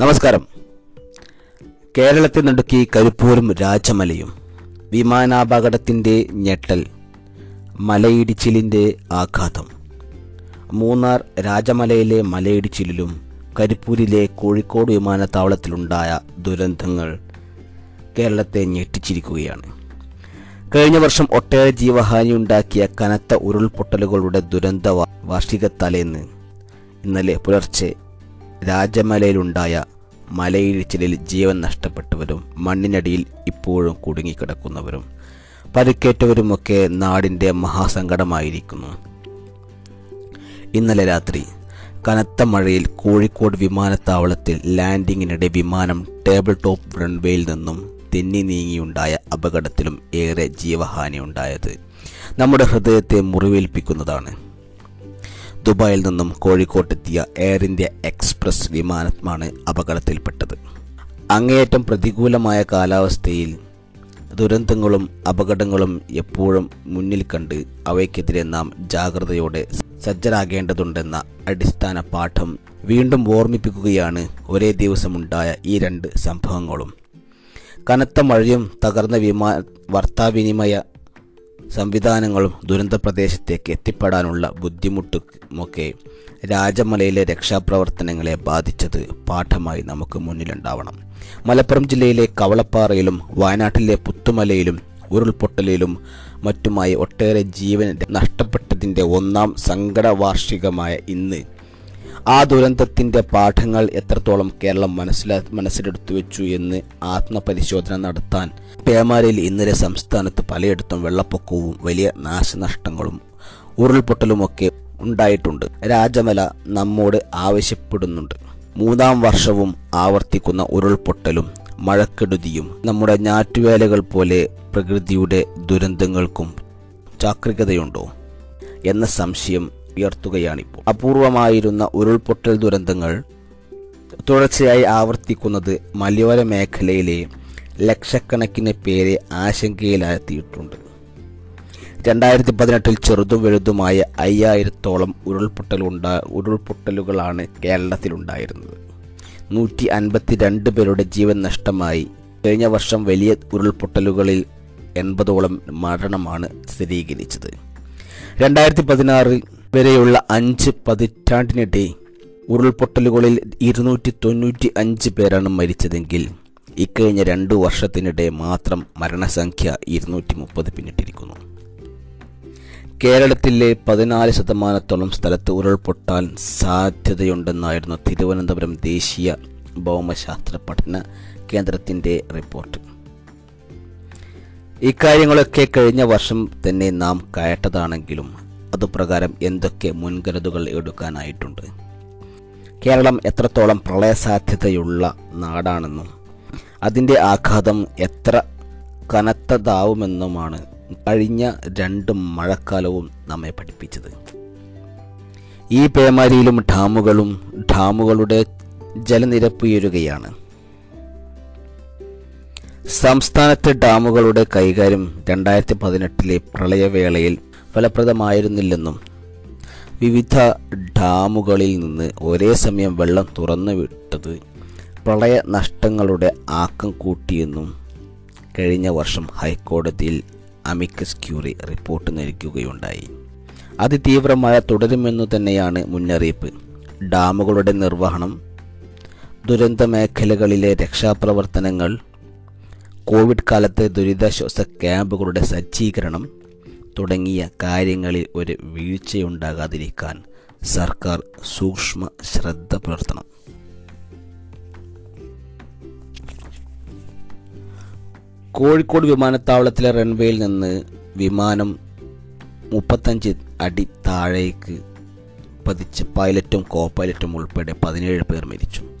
നമസ്കാരം. കേരളത്തെ നടുക്കി കരിപ്പൂരും രാജമലയും വിമാനാപകടത്തിന്റെ ഞെട്ടൽ മലയിടിച്ചിലിന്റെ ആഘാതം. മൂന്നാർ രാജമലയിലെ മലയിടിച്ചിലിലും കരിപ്പൂരിലെ കോഴിക്കോട് വിമാനത്താവളത്തിലുണ്ടായ ദുരന്തങ്ങൾ കേരളത്തെ ഞെട്ടിച്ചിരിക്കുകയാണ്. കഴിഞ്ഞ വർഷം ഒട്ടേറെ ജീവഹാനി ഉണ്ടാക്കിയ കനത്ത ഉരുൾപൊട്ടലുകളുടെ ദുരന്ത വാർഷിക തലേന്ന് ഇന്നലെ പുലർച്ചെ രാജമലയിലുണ്ടായ മലയിടിച്ചിലിൽ ജീവൻ നഷ്ടപ്പെട്ടവരും മണ്ണിനടിയിൽ ഇപ്പോഴും കുടുങ്ങിക്കിടക്കുന്നവരും പരിക്കേറ്റവരുമൊക്കെ നാടിന്റെ മഹാസങ്കടമായിരിക്കുന്നു. ഇന്നലെ രാത്രി കനത്ത മഴയിൽ കോഴിക്കോട് വിമാനത്താവളത്തിൽ ലാൻഡിങ്ങിനിടെ വിമാനം ടേബിൾ ടോപ്പ് റൺവേയിൽ നിന്നും തെന്നി നീങ്ങിയുണ്ടായ അപകടത്തിലും ഏറെ ജീവഹാനിയുണ്ടായത്. നമ്മുടെ ഹൃദയത്തെ മുറിവേൽപ്പിക്കുന്നതാണ്. ദുബായിൽ നിന്നും കോഴിക്കോട്ടെത്തിയ എയർ ഇന്ത്യ എക്സ്പ്രസ് വിമാനമാണ് അപകടത്തിൽപ്പെട്ടത്. അങ്ങേയറ്റം പ്രതികൂലമായ കാലാവസ്ഥയിൽ ദുരന്തങ്ങളും അപകടങ്ങളും എപ്പോഴും മുന്നിൽ കണ്ട് അവയ്ക്കെതിരെ നാം ജാഗ്രതയോടെ സജ്ജരാകേണ്ടതുണ്ടെന്ന അടിസ്ഥാന പാഠം വീണ്ടും ഓർമ്മിപ്പിക്കുകയാണ് ഒരേ ദിവസമുണ്ടായ ഈ രണ്ട് സംഭവങ്ങളും. കനത്ത മഴയും തകർന്ന വിമാ വാർത്താവിനിമയ സംവിധാനങ്ങളും ദുരന്ത പ്രദേശത്തേക്ക് എത്തിപ്പെടാനുള്ള ബുദ്ധിമുട്ടുമൊക്കെ രാജമലയിലെ രക്ഷാപ്രവർത്തനങ്ങളെ ബാധിച്ചത് പാഠമായി നമുക്ക് മുന്നിലുണ്ടാവണം. മലപ്പുറം ജില്ലയിലെ കവളപ്പാറയിലും വയനാട്ടിലെ പുത്തുമലയിലും ഉരുൾപൊട്ടലിലും മറ്റുമായി ഒട്ടേറെ ജീവൻ നഷ്ടപ്പെട്ടതിന്റെ ഒന്നാം സങ്കട വാർഷികമായ ഇന്ന് ആ ദുരന്തത്തിന്റെ പാഠങ്ങൾ എത്രത്തോളം കേരളം മനസ്സിലാ മനസ്സിലെടുത്തു വെച്ചു എന്ന് ആത്മപരിശോധന നടത്താൻ പേമാരിയിൽ ഇന്നലെ സംസ്ഥാനത്ത് പലയിടത്തും വെള്ളപ്പൊക്കവും വലിയ നാശനഷ്ടങ്ങളും ഉരുൾപൊട്ടലുമൊക്കെ ഉണ്ടായിട്ടുണ്ട്. രാജമല നമ്മോട് ആവശ്യപ്പെടുന്നുണ്ട്. മൂന്നാം വർഷവും ആവർത്തിക്കുന്ന ഉരുൾപൊട്ടലും മഴക്കെടുതിയും നമ്മുടെ ഞാറ്റുവേലകൾ പോലെ പ്രകൃതിയുടെ ദുരന്തങ്ങൾക്കും ചാക്രികതയുണ്ടോ? എന്ന സംശയം ഉയർത്തുകയാണിപ്പോൾ. അപൂർവമായിരുന്ന ഉരുൾപൊട്ടൽ ദുരന്തങ്ങൾ തുടർച്ചയായി ആവർത്തിക്കുന്നത് മലയോര മേഖലയിലെ ലക്ഷക്കണക്കിന് പേരെ ആശങ്കയിലാഴ്ത്തിയിട്ടുണ്ട്. രണ്ടായിരത്തി പതിനെട്ടിൽ ചെറുതും വലുതുമായ അയ്യായിരത്തോളം ഉരുൾപൊട്ടലുണ്ടാ ഉരുൾപൊട്ടലുകളാണ് കേരളത്തിലുണ്ടായിരുന്നത്. നൂറ്റി അൻപത്തി രണ്ട് പേരുടെ ജീവൻ നഷ്ടമായി. കഴിഞ്ഞ വർഷം വലിയ ഉരുൾപൊട്ടലുകളിൽ എൺപതോളം മരണമാണ് സ്ഥിരീകരിച്ചത്. രണ്ടായിരത്തി പതിനാറിൽ വരെയുള്ള അഞ്ച് പതിറ്റാണ്ടിനിടെ ഉരുൾപൊട്ടലുകളിൽ ഇരുന്നൂറ്റി തൊണ്ണൂറ്റി അഞ്ച് പേരാണ് മരിച്ചതെങ്കിൽ ഇക്കഴിഞ്ഞ രണ്ടു വർഷത്തിനിടെ മാത്രം മരണസംഖ്യ ഇരുന്നൂറ്റി മുപ്പത് പിന്നിട്ടിരിക്കുന്നു. കേരളത്തിലെ പതിനാല് ശതമാനത്തോളം സ്ഥലത്ത് ഉരുൾപൊട്ടാൻ സാധ്യതയുണ്ടെന്നായിരുന്നു തിരുവനന്തപുരം ദേശീയ ഭൗമശാസ്ത്ര പഠന കേന്ദ്രത്തിന്റെ റിപ്പോർട്ട്. ഇക്കാര്യങ്ങളൊക്കെ കഴിഞ്ഞ വർഷം തന്നെ നാം കേട്ടതാണെങ്കിലും അതുപ്രകാരം എന്തൊക്കെ മുൻകരുതുകൾ എടുക്കാനായിട്ടുണ്ട്? കേരളം എത്രത്തോളം പ്രളയസാധ്യതയുള്ള നാടാണെന്നും അതിന്റെ ആഘാതം എത്ര കനത്തതാവുമെന്നുമാണ് കഴിഞ്ഞ രണ്ട് മഴക്കാലവും നമ്മെ പഠിപ്പിച്ചത്. ഈ പേമാരിയിലും ഡാമുകളും ഡാമുകളുടെ ജലനിരപ്പ് ഉയരുകയാണ്. സംസ്ഥാനത്തെ ഡാമുകളുടെ കൈകാര്യം രണ്ടായിരത്തി പതിനെട്ടിലെ പ്രളയവേളയിൽ ഫലപ്രദമായിരുന്നില്ലെന്നും. വിവിധ ഡാമുകളിൽ നിന്ന് ഒരേ സമയം വെള്ളം തുറന്നു വിട്ടത് പ്രളയ നഷ്ടങ്ങളുടെ ആക്കം കൂട്ടിയെന്നും കഴിഞ്ഞ വർഷം ഹൈക്കോടതിയിൽ അമിക്കസ് ക്യൂറി റിപ്പോർട്ട് നൽകുകയുണ്ടായി. അതിതീവ്രമായ തുടരുമെന്നു തന്നെയാണ് മുന്നറിയിപ്പ്. ഡാമുകളുടെ നിർവഹണം ദുരന്ത മേഖലകളിലെ രക്ഷാപ്രവർത്തനങ്ങൾ കോവിഡ് കാലത്തെ ദുരിതാശ്വാസ ക്യാമ്പുകളുടെ സജ്ജീകരണം തുടങ്ങിയ കാര്യങ്ങളിൽ ഒരു വീഴ്ചയുണ്ടാകാതിരിക്കാൻ സർക്കാർ സൂക്ഷ്മ ശ്രദ്ധ പുലർത്തണം. കോഴിക്കോട് വിമാനത്താവളത്തിലെ റൺവേയിൽ നിന്ന് വിമാനം മുപ്പത്തഞ്ച് അടി താഴേക്ക് പതിച്ച് പൈലറ്റും കോ പൈലറ്റും ഉൾപ്പെടെ പതിനേഴ് പേർ മരിച്ചു.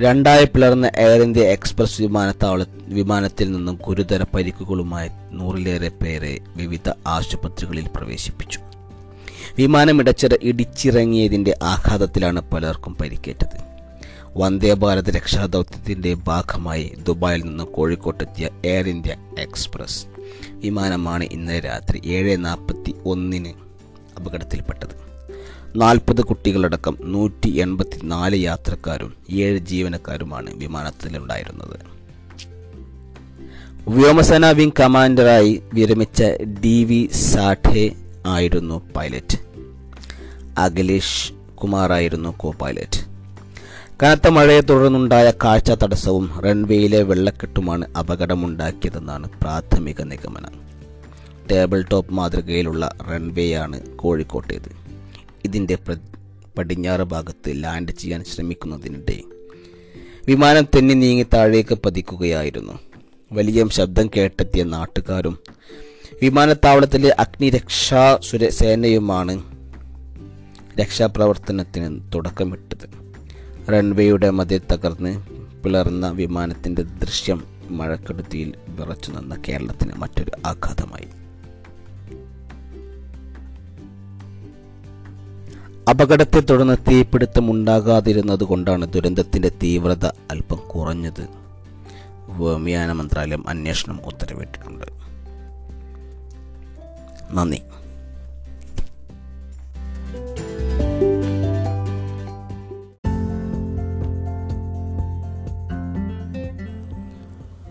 രണ്ടായി പിളർന്ന എയർ ഇന്ത്യ എക്സ്പ്രസ് വിമാനത്താവള വിമാനത്തിൽ നിന്നും ഗുരുതര പരിക്കുകളുമായി നൂറിലേറെ പേരെ വിവിധ ആശുപത്രികളിൽ പ്രവേശിപ്പിച്ചു. വിമാനം ഇടച്ചിറ ഇടിച്ചിറങ്ങിയതിന്റെ ആഘാതത്തിലാണ് പലർക്കും പരിക്കേറ്റത്. വന്ദേ ഭാരത് രക്ഷാദൗത്യത്തിന്റെ ഭാഗമായി ദുബായിൽ നിന്ന് കോഴിക്കോട്ടെത്തിയ എയർ ഇന്ത്യ എക്സ്പ്രസ് വിമാനമാണ് ഇന്നലെ രാത്രി ഏഴ് നാൽപ്പത്തി ഒന്നിന് അപകടത്തിൽപ്പെട്ടത്. നാൽപ്പത് കുട്ടികളടക്കം നൂറ്റി എൺപത്തി നാല് യാത്രക്കാരും ഏഴ് ജീവനക്കാരുമാണ് വിമാനത്തിലുണ്ടായിരുന്നത്. വ്യോമസേന വിംഗ് കമാൻഡറായി വിരമിച്ച ഡി വി സാഠെ ആയിരുന്നു പൈലറ്റ്. അഖിലേഷ് കുമാറായിരുന്നു കോ പൈലറ്റ് കനത്ത മഴയെ തുടർന്നുണ്ടായ കാഴ്ച തടസ്സവും റൺവേയിലെ വെള്ളക്കെട്ടുമാണ് അപകടമുണ്ടാക്കിയതെന്നാണ് പ്രാഥമിക നിഗമനം. ടേബിൾ ടോപ്പ് മാതൃകയിലുള്ള റൺവേയാണ് കോഴിക്കോട്ടേത്. ഇതിന്റെ പടിഞ്ഞാറ് ഭാഗത്ത് ലാൻഡ് ചെയ്യാൻ ശ്രമിക്കുന്നതിനിടെ വിമാനം തെന്നി നീങ്ങി താഴേക്ക് പതിക്കുകയായിരുന്നു. വലിയ ശബ്ദം കേട്ടെത്തിയ നാട്ടുകാരും വിമാനത്താവളത്തിലെ അഗ്നിരക്ഷാ സുര സേനയുമാണ് രക്ഷാപ്രവർത്തനത്തിന് തുടക്കമിട്ടത്. റൺവേയുടെ മതിൽ തകർന്ന് പിളർന്ന വിമാനത്തിന്റെ ദൃശ്യം മഴക്കെടുത്തിയിൽ വിറച്ചു നിന്ന കേരളത്തിന് മറ്റൊരു ആഘാതമായി. അപകടത്തെ തുടർന്ന് തീപിടുത്തം ഉണ്ടാകാതിരുന്നത് കൊണ്ടാണ് ദുരന്തത്തിന്റെ തീവ്രത അല്പം കുറഞ്ഞത്. വ്യോമയാന മന്ത്രാലയം അന്വേഷണം ഉത്തരവിട്ടിട്ടുണ്ട്. നന്ദി.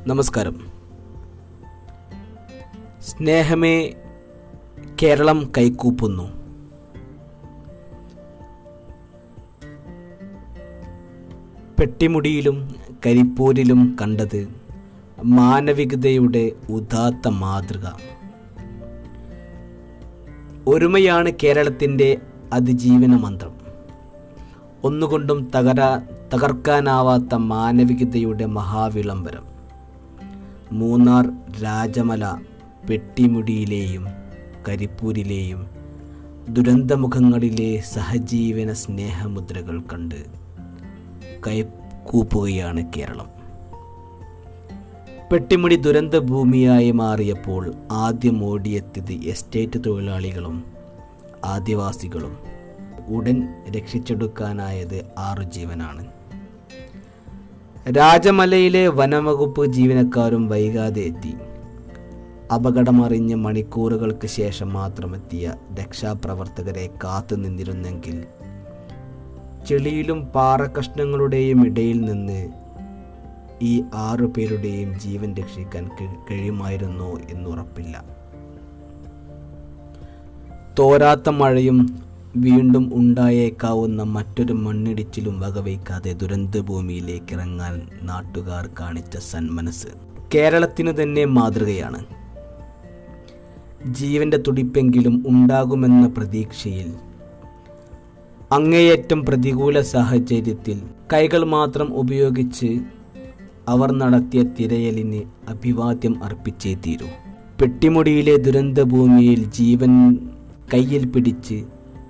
നമസ്കാരം. സ്നേഹമേ കേരളം കൈകൂപ്പുന്നു പെട്ടിമുടിയിലും കരിപ്പൂരിലും കണ്ടത് മാനവികതയുടെ ഉദാത്ത മാതൃക. ഒരുമയാണ് കേരളത്തിന്റെ അതിജീവന മന്ത്രം. ഒന്നുകൊണ്ടും തകരാ തകർക്കാനാവാത്ത മാനവികതയുടെ മഹാവിളംബരം. മൂന്നാർ രാജമല പെട്ടിമുടിയിലെയും കരിപ്പൂരിലെയും ദുരന്തമുഖങ്ങളിലെ സഹജീവന സ്നേഹമുദ്രകൾ കണ്ട് കൈകൂപ്പുകയാണ് കേരളം. പെട്ടിമുടി ദുരന്ത ഭൂമിയായി മാറിയപ്പോൾ ആദ്യം ഓടിയെത്തിയത് എസ്റ്റേറ്റ് തൊഴിലാളികളും ആദിവാസികളും. ഉടൻ രക്ഷിച്ചെടുക്കാനായത് ആറു ജീവനാണ് രാജമലയിലെ വനംവകുപ്പ് ജീവനക്കാരും വൈകാതെ എത്തി. അപകടമറിഞ്ഞ് മണിക്കൂറുകൾക്ക് ശേഷം മാത്രമെത്തിയ രക്ഷാപ്രവർത്തകരെ കാത്തു നിന്നിരുന്നെങ്കിൽ ചെളിയിലും പാറക്കഷ്ണങ്ങളുടെയും ഇടയിൽ നിന്ന് ഈ ആറു പേരുടെയും ജീവൻ രക്ഷിക്കാൻ കഴി- കഴിയുമായിരുന്നോ എന്നുറപ്പില്ല. തോരാത്ത മഴയും വീണ്ടും ഉണ്ടായേക്കാവുന്ന മറ്റൊരു മണ്ണിടിച്ചിലും വകവയ്ക്കാതെ ദുരന്തഭൂമിയിലേക്ക് ഇറങ്ങാൻ നാട്ടുകാർ കാണിച്ച സന്മനസ് കേരളത്തിനു തന്നെ മാതൃകയാണ്. ജീവന്റെ തുടിപ്പെങ്കിലും ഉണ്ടാകുമെന്ന പ്രതീക്ഷയിൽ അങ്ങേയറ്റം പ്രതികൂല സാഹചര്യത്തിൽ കൈകൾ മാത്രം ഉപയോഗിച്ച് അവർ നടത്തിയ തിരയലിന് അഭിവാദ്യം അർപ്പിച്ചേ തീരൂ. പെട്ടിമുടിയിലെ ദുരന്തഭൂമിയിൽ ജീവൻ കയ്യിൽ പിടിച്ച്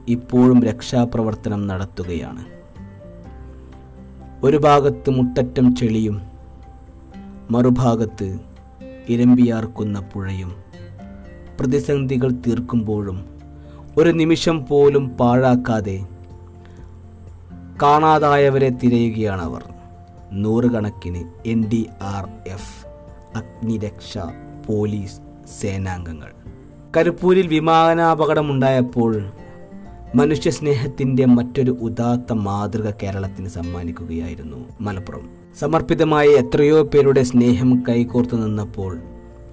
ഇപ്പോഴും രക്ഷാപ്രവർത്തനം നടത്തുകയാണ്. ഒരു ഭാഗത്ത് മുട്ടറ്റം ചെളിയും മറുഭാഗത്ത് ഇരമ്പിയാർക്കുന്ന പുഴയും. പ്രതിസന്ധികൾ തീർക്കുമ്പോഴും ഒരു നിമിഷം പോലും പാഴാക്കാതെ കാണാതായവരെ തിരയുകയാണ് അവർ നൂറുകണക്കിന് എൻ ഡി ആർ എഫ് അഗ്നിരക്ഷ പോലീസ് സേനാംഗങ്ങൾ. കരിപ്പൂരിൽ വിമാനാപകടമുണ്ടായപ്പോൾ മനുഷ്യസ്നേഹത്തിന്റെ മറ്റൊരു ഉദാത്ത മാതൃക കേരളത്തിന് സമ്മാനിക്കുകയായിരുന്നു മലപ്പുറം. സമർപ്പിതമായ എത്രയോ പേരുടെ സ്നേഹം കൈകോർത്തു നിന്നപ്പോൾ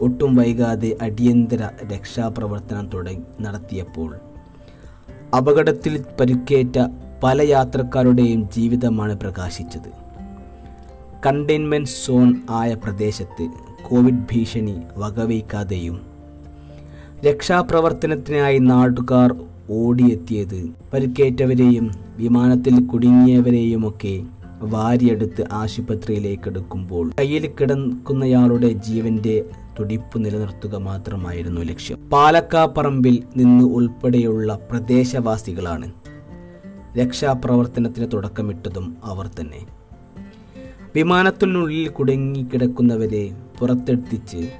ഒട്ടും വൈകാതെ അടിയന്തര രക്ഷാപ്രവർത്തനം തുടങ്ങി നടത്തിയപ്പോൾ അപകടത്തിൽ പരിക്കേറ്റ പല യാത്രക്കാരുടെയും ജീവിതമാണ് പ്രകാശിച്ചത്. കണ്ടെയ്ൻമെന്റ് സോൺ ആയ പ്രദേശത്ത് കോവിഡ് ഭീഷണി വകവയ്ക്കാതെയും രക്ഷാപ്രവർത്തനത്തിനായി നാട്ടുകാർ ഓടിയെത്തിയത് പരിക്കേറ്റവരെയും വിമാനത്തിൽ കുടുങ്ങിയവരെയുമൊക്കെ വാരിയെടുത്ത് ആശുപത്രിയിലേക്ക് എടുക്കുമ്പോൾ കയ്യിൽ കിടക്കുന്നയാളുടെ ജീവന്റെ തുടിപ്പ് നിലനിർത്തുക മാത്രമായിരുന്നു ലക്ഷ്യം. പാലക്കാപ്പറമ്പിൽ നിന്ന് ഉൾപ്പെടെയുള്ള പ്രദേശവാസികളാണ് രക്ഷാപ്രവർത്തനത്തിന് തുടക്കമിട്ടതും അവർ തന്നെ. വിമാനത്തിനുള്ളിൽ കുടുങ്ങിക്കിടക്കുന്നവരെ പുറത്തെത്തിച്ച്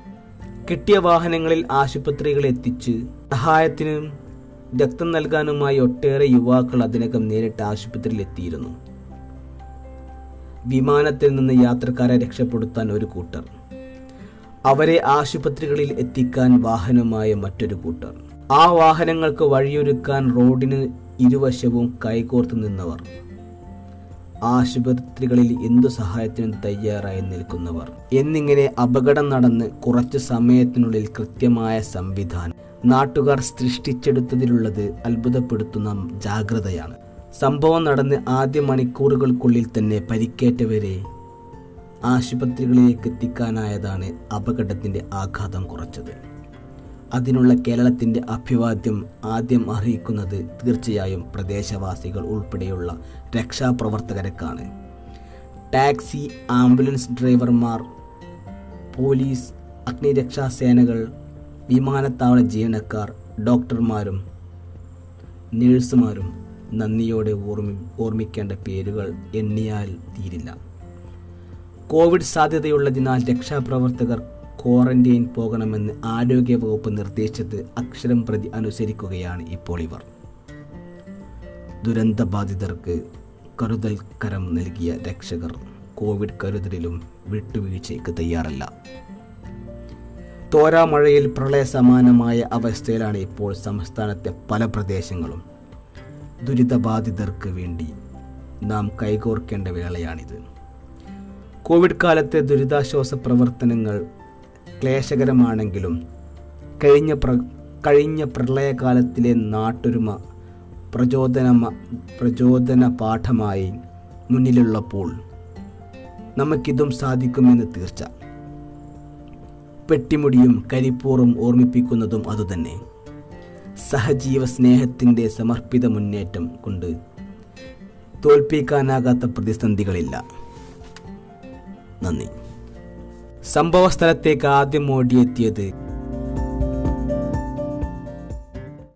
കിട്ടിയ വാഹനങ്ങളിൽ ആശുപത്രികൾ എത്തിച്ച് സഹായത്തിനും രക്തം നൽകാനുമായി ഒട്ടേറെ യുവാക്കൾ അതിനകം നേരിട്ട് ആശുപത്രിയിൽ എത്തിയിരുന്നു. വിമാനത്തിൽ നിന്ന് യാത്രക്കാരെ രക്ഷപ്പെടുത്താൻ ഒരു കൂട്ടർ. അവരെ ആശുപത്രികളിൽ എത്തിക്കാൻ വാഹനമായ മറ്റൊരു കൂട്ടർ. ആ വാഹനങ്ങൾക്ക് വഴിയൊരുക്കാൻ റോഡിന് ഇരുവശവും കൈകോർത്ത് നിന്നവർ. ആശുപത്രികളിൽ എന്തു സഹായത്തിനും തയ്യാറായി നിൽക്കുന്നവർ. എന്നിങ്ങനെ അപകടം നടന്ന് കുറച്ചു സമയത്തിനുള്ളിൽ കൃത്യമായ സംവിധാനം. നാട്ടുകാർ സൃഷ്ടിച്ചെടുത്തതിലുള്ളത് അത്ഭുതപ്പെടുത്തുന്ന ജാഗ്രതയാണ്. സംഭവം നടന്ന് ആദ്യ മണിക്കൂറുകൾക്കുള്ളിൽ തന്നെ പരിക്കേറ്റവരെ ആശുപത്രികളിലേക്ക് എത്തിക്കാനായതാണ് അപകടത്തിന്റെ ആഘാതം കുറച്ചത്. അതിനുള്ള കേരളത്തിന്റെ അഭിവാദ്യം ആദ്യം അറിയിക്കുന്നത് തീർച്ചയായും പ്രദേശവാസികൾ ഉൾപ്പെടെയുള്ള രക്ഷാപ്രവർത്തകരക്കാണ്. ടാക്സി ആംബുലൻസ് ഡ്രൈവർമാർ പോലീസ് അഗ്നിരക്ഷാ സേനകൾ വിമാനത്താവള ജീവനക്കാർ ഡോക്ടർമാരും നേഴ്സുമാരും നന്ദിയോടെ ഓർമ്മി ഓർമ്മിക്കേണ്ട പേരുകൾ എണ്ണിയാൽ തീരില്ല. കോവിഡ് സാധ്യതയുള്ളതിനാൽ രക്ഷാപ്രവർത്തകർ ക്വാറന്റൈൻ പോകണമെന്ന് ആരോഗ്യവകുപ്പ് നിർദ്ദേശിച്ചത് അക്ഷരം പ്രതി അനുസരിക്കുകയാണ് ഇപ്പോൾ ഇവർ. ദുരന്തബാധിതർക്ക് കരുതൽ കരം നൽകിയ രക്ഷകർ കോവിഡ് കരുതലിലും വിട്ടുവീഴ്ചയ്ക്ക് തയ്യാറല്ല. തോരാമഴയിൽ പ്രളയ സമാനമായ അവസ്ഥയിലാണ് ഇപ്പോൾ സംസ്ഥാനത്തെ പല പ്രദേശങ്ങളും. ദുരിതബാധിതർക്ക് വേണ്ടി നാം കൈകോർക്കേണ്ട വേളയാണിത്. കോവിഡ് കാലത്തെ ദുരിതാശ്വാസ പ്രവർത്തനങ്ങൾ ക്ലേശകരമാണെങ്കിലും കഴിഞ്ഞ പ്ര കഴിഞ്ഞ പ്രളയകാലത്തിലെ നാട്ടൊരുമ പ്രചോദന പ്രചോദന പാഠമായി മുന്നിലുള്ളപ്പോൾ നമുക്കിതും സാധിക്കുമെന്ന് തീർച്ച. പെട്ടിമുടിയും കരിപ്പൂറും ഓർമ്മിപ്പിക്കുന്നതും അതുതന്നെ. സഹജീവ സ്നേഹത്തിന്റെ സമർപ്പിത മുന്നേറ്റം കൊണ്ട് തോൽപ്പിക്കാനാകാത്ത പ്രതിസന്ധികളില്ല. നന്ദി. സംഭവ സ്ഥലത്തേക്ക് ആദ്യം ഓടിയെത്തിയത്